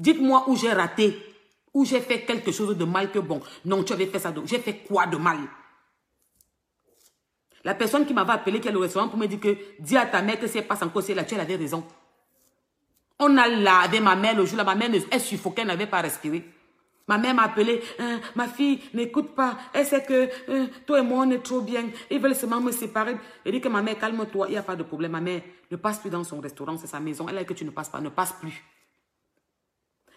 Dites-moi où j'ai raté, où j'ai fait quelque chose de mal que bon. Non, tu avais fait ça. J'ai fait quoi de mal? La personne qui m'avait appelé, qui est le restaurant, pour me dire que dis à ta mère que elle passe encore, elle a tué, elle avait raison. On a lavé ma mère le jour là, ma mère, elle suffoquait, elle n'avait pas respiré. Ma mère m'a appelé, hein, ma fille, n'écoute pas, elle sait que hein, toi et moi on est trop bien, ils veulent seulement me séparer. Elle dit que ma mère, calme-toi, il n'y a pas de problème. Ma mère ne passe plus dans son restaurant, c'est sa maison. Elle a dit que tu ne passes pas, ne passe plus.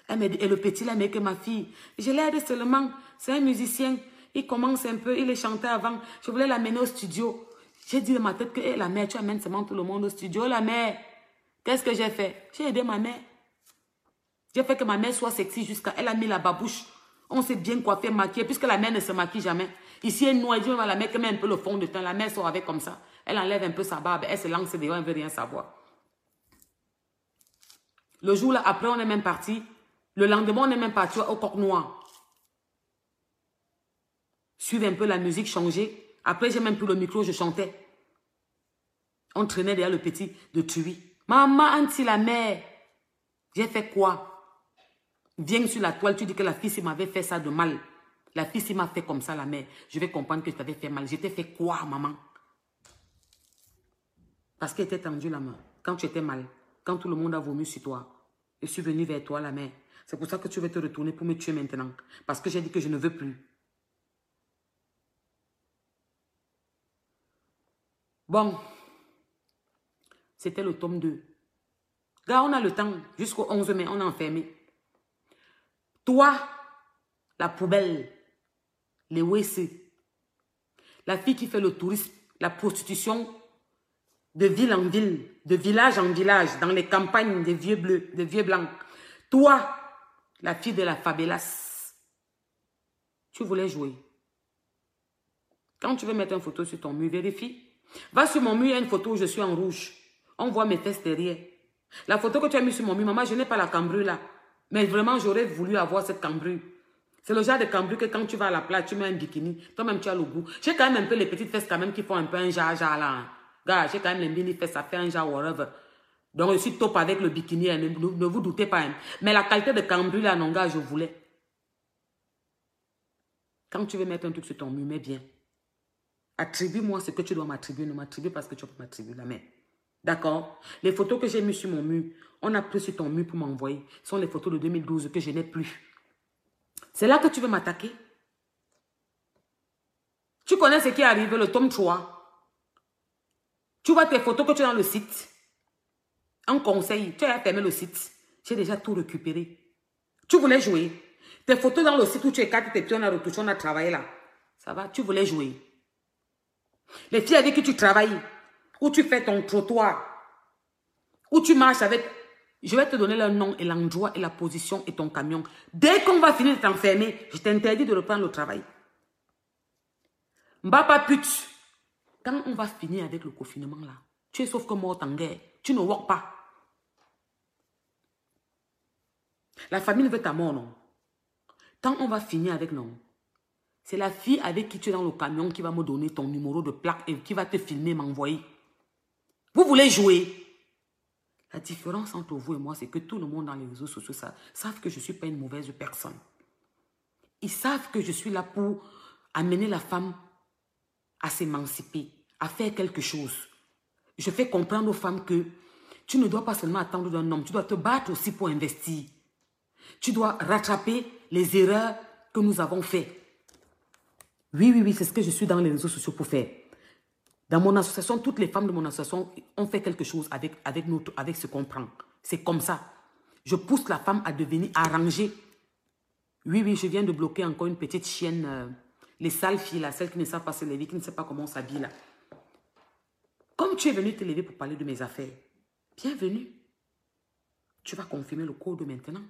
Elle m'a dit, et le petit là, que ma fille, je l'aide seulement, c'est un musicien, il commence un peu, il est chanté avant, je voulais l'amener au studio. J'ai dit dans ma tête que la mère, tu amènes seulement tout le monde au studio, la mère. Qu'est-ce que j'ai fait? J'ai aidé ma mère. J'ai fait que ma mère soit sexy jusqu'à... Elle a mis la babouche. On s'est bien coiffé, maquillé, puisque la mère ne se maquille jamais. Ici, elle noie, dit, la mère qui met un peu le fond de teint. La mère sort avec comme ça. Elle enlève un peu sa barbe. Elle se lance dehors, elle ne veut rien savoir. Le jour là, après, on est même parti. Le lendemain, on est même parti au coq noir. Suivre un peu la musique, changer. Après, j'ai même plus le micro, je chantais. On traînait derrière le petit de Tui. Maman, anti la mère. J'ai fait quoi? Viens sur la toile, tu dis que la fille, m'avait fait ça de mal. La fille, s'il m'a fait comme ça, la mère, je vais comprendre que je t'avais fait mal. J'étais fait quoi, maman? Parce qu'elle était tendue la main. Quand tu étais mal, quand tout le monde a vomi sur toi, je suis venu vers toi, la mère. C'est pour ça que tu veux te retourner pour me tuer maintenant. Parce que j'ai dit que je ne veux plus. Bon. C'était le tome 2. Gars, on a le temps. Jusqu'au 11 mai, on est enfermé. Toi, la poubelle, les WC, la fille qui fait le tourisme, la prostitution de ville en ville, de village en village, dans les campagnes des vieux bleus, des vieux blancs. Toi, la fille de la favelas, tu voulais jouer. Quand tu veux mettre une photo sur ton mur, vérifie. Va sur mon mur, il y a une photo où je suis en rouge. On voit mes fesses derrière. La photo que tu as mise sur mon mur, maman, je n'ai pas la cambrure là. Mais vraiment, j'aurais voulu avoir cette cambrure. C'est le genre de cambrure que quand tu vas à la plage, tu mets un bikini. Toi-même, tu as le goût. J'ai quand même un peu les petites fesses quand même qui font un peu un jar-jar là. Hein. Gars, j'ai quand même les mini fesses, ça fait un jar whatever. Donc, je suis top avec le bikini. Hein. Ne, vous doutez pas. Hein. Mais la qualité de cambrure là, non, gars, je voulais. Quand tu veux mettre un truc sur ton mur, mets bien. Attribue-moi ce que tu dois m'attribuer. Ne m'attribue pas ce que tu peux m'attribuer la main. D'accord? Les photos que j'ai mises sur mon mur, on a pris sur ton mur pour m'envoyer, sont les photos de 2012 que je n'ai plus. C'est là que tu veux m'attaquer? Tu connais ce qui est arrivé, le tome 3. Tu vois tes photos que tu as dans le site? Un conseil, tu as fermé le site. J'ai déjà tout récupéré. Tu voulais jouer. Tes photos dans le site où tu écartes tes pieds, on a retouché, on a travaillé là. Ça va, tu voulais jouer. Les filles avec qui tu travailles, où tu fais ton trottoir, où tu marches avec... Je vais te donner le nom et l'endroit et la position et ton camion. Dès qu'on va finir de t'enfermer, je t'interdis de reprendre le travail. Mbapa pute. Quand on va finir avec le confinement là, tu es sauf que mort en guerre. Tu ne vois pas. La famille veut ta mort, non. Quand on va finir avec non, c'est la fille avec qui tu es dans le camion qui va me donner ton numéro de plaque et qui va te filmer, m'envoyer. Vous voulez jouer. La différence entre vous et moi, c'est que tout le monde dans les réseaux sociaux savent que je ne suis pas une mauvaise personne. Ils savent que je suis là pour amener la femme à s'émanciper, à faire quelque chose. Je fais comprendre aux femmes que tu ne dois pas seulement attendre d'un homme, tu dois te battre aussi pour investir. Tu dois rattraper les erreurs que nous avons faites. Oui, oui, oui, c'est ce que je suis dans les réseaux sociaux pour faire. Dans mon association, toutes les femmes de mon association ont fait quelque chose avec, avec, avec ce qu'on prend. C'est comme ça. Je pousse la femme à devenir arrangée. Oui, oui, je viens de bloquer encore une petite chienne. Euh, les sales filles, là, celles qui ne savent pas se lever, qui ne savent pas comment on là. Comme tu es venu te lever pour parler de mes affaires, bienvenue. Tu vas confirmer le code maintenant.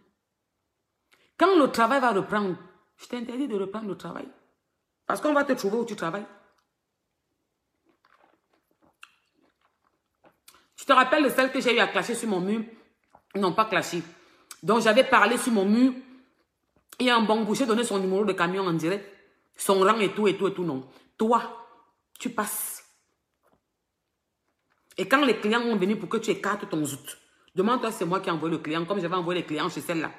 Quand le travail va reprendre, je t'interdis de reprendre le travail. Parce qu'on va te trouver où tu travailles. Tu te rappelles de celle que j'ai eu à clasher sur mon mur? Non, pas clasher. Donc, j'avais parlé sur mon mur. Et un bon boucher donné son numéro de camion en direct. Son rang et tout, et tout, et tout, non. Toi, tu passes. Et quand les clients ont venu pour que tu écartes ton zout, demande-toi c'est moi qui ai envoyé le client, comme j'avais envoyé les clients chez celle-là.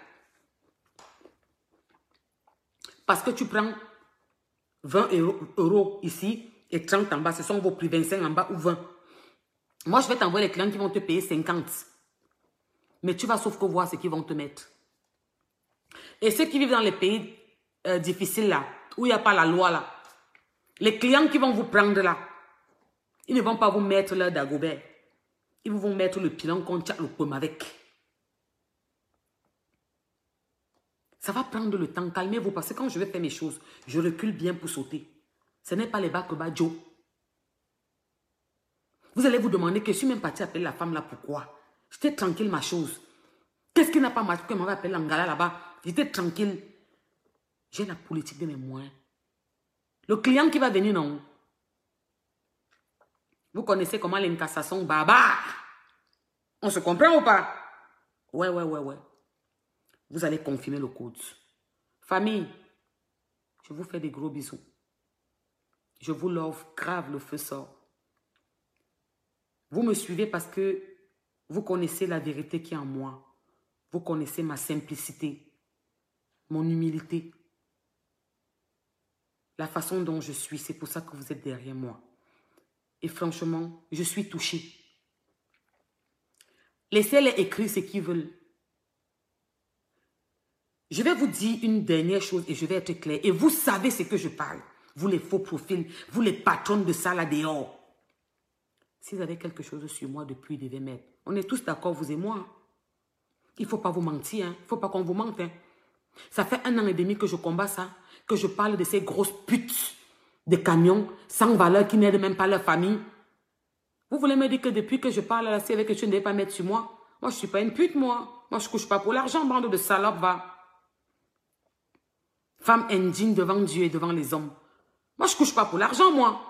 Parce que tu prends 20 euros, ici et 30 en bas. Ce sont vos prix, 25 en bas ou 20. Moi, je vais t'envoyer les clients qui vont te payer 50. Mais tu vas sauf que voir ce qu'ils vont te mettre. Et ceux qui vivent dans les pays euh, difficiles là, où il n'y a pas la loi là, les clients qui vont vous prendre là, ils ne vont pas vous mettre leur dagobert. Ils vont mettre le pilon tient le pomme avec. Ça va prendre le temps. Calmez-vous parce que quand je vais faire mes choses, je recule bien pour sauter. Ce n'est pas les bas que bas Joe. Vous allez vous demander que je suis même partie appeler la femme là, pourquoi? J'étais tranquille ma chose. Qu'est-ce qui n'a pas marché que m'avait appelé l'angala là-bas? J'étais tranquille. J'ai la politique de mes moyens. Le client qui va venir, non? Vous connaissez comment l'incassation baba On se comprend ou pas? Ouais, ouais, ouais, ouais. Vous allez confirmer le code. Famille, je vous fais des gros bisous. Je vous l'offre grave, le feu sort. Vous me suivez parce que vous connaissez la vérité qui est en moi. Vous connaissez ma simplicité, mon humilité, la façon dont je suis. C'est pour ça que vous êtes derrière moi. Et franchement, je suis touchée. Laissez-les écrire ce qu'ils veulent. Je vais vous dire une dernière chose et je vais être clair. Et vous savez ce que je parle. Vous les faux profils, vous les patrons de ça là dehors. Si vous avez quelque chose sur moi depuis, devez mettre. On est tous d'accord, vous et moi. Il ne faut pas vous mentir. Hein. Il ne faut pas qu'on vous mente. Hein. Ça fait un an et demi que je combats ça. Que je parle de ces grosses putes de camions sans valeur qui n'aident même pas leur famille. Vous voulez me dire que depuis que je parle là, c'est avec que tu ne devais pas mettre sur moi. Moi, je ne suis pas une pute, moi. Moi, je ne couche pas pour l'argent, bande de salopes, va. Femme indigne devant Dieu et devant les hommes. Moi, je ne couche pas pour l'argent, moi.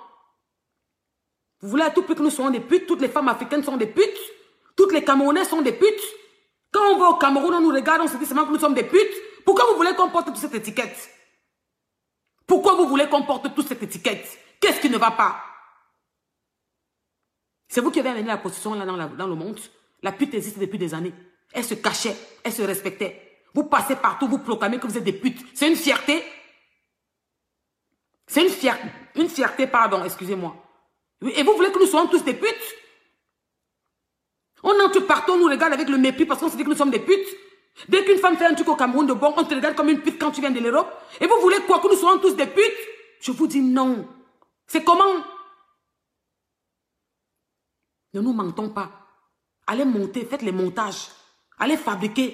Vous voulez à tout prix que nous soyons des putes? Toutes les femmes africaines sont des putes Toutes les Camerounais sont des putes Quand on va au Cameroun, on nous regarde, on se dit seulement que nous sommes des putes Pourquoi vous voulez qu'on porte toute cette étiquette? Pourquoi vous voulez qu'on porte toute cette étiquette Qu'est-ce qui ne va pas? C'est vous qui avez amené la position là dans, le monde? La pute existe depuis des années. Elle se cachait, elle se respectait. Vous passez partout, vous proclamez que vous êtes des putes. C'est une fierté. C'est fierté, une fierté, pardon, excusez-moi. Et vous voulez que nous soyons tous des putes? On entre partout, on nous regarde avec le mépris parce qu'on se dit que nous sommes des putes. Dès qu'une femme fait un truc au Cameroun de bon, on te regarde comme une pute quand tu viens de l'Europe. Et vous voulez quoi? Que nous soyons tous des putes? Je vous dis non. C'est comment? Ne nous mentons pas. Allez monter, faites les montages. Allez fabriquer.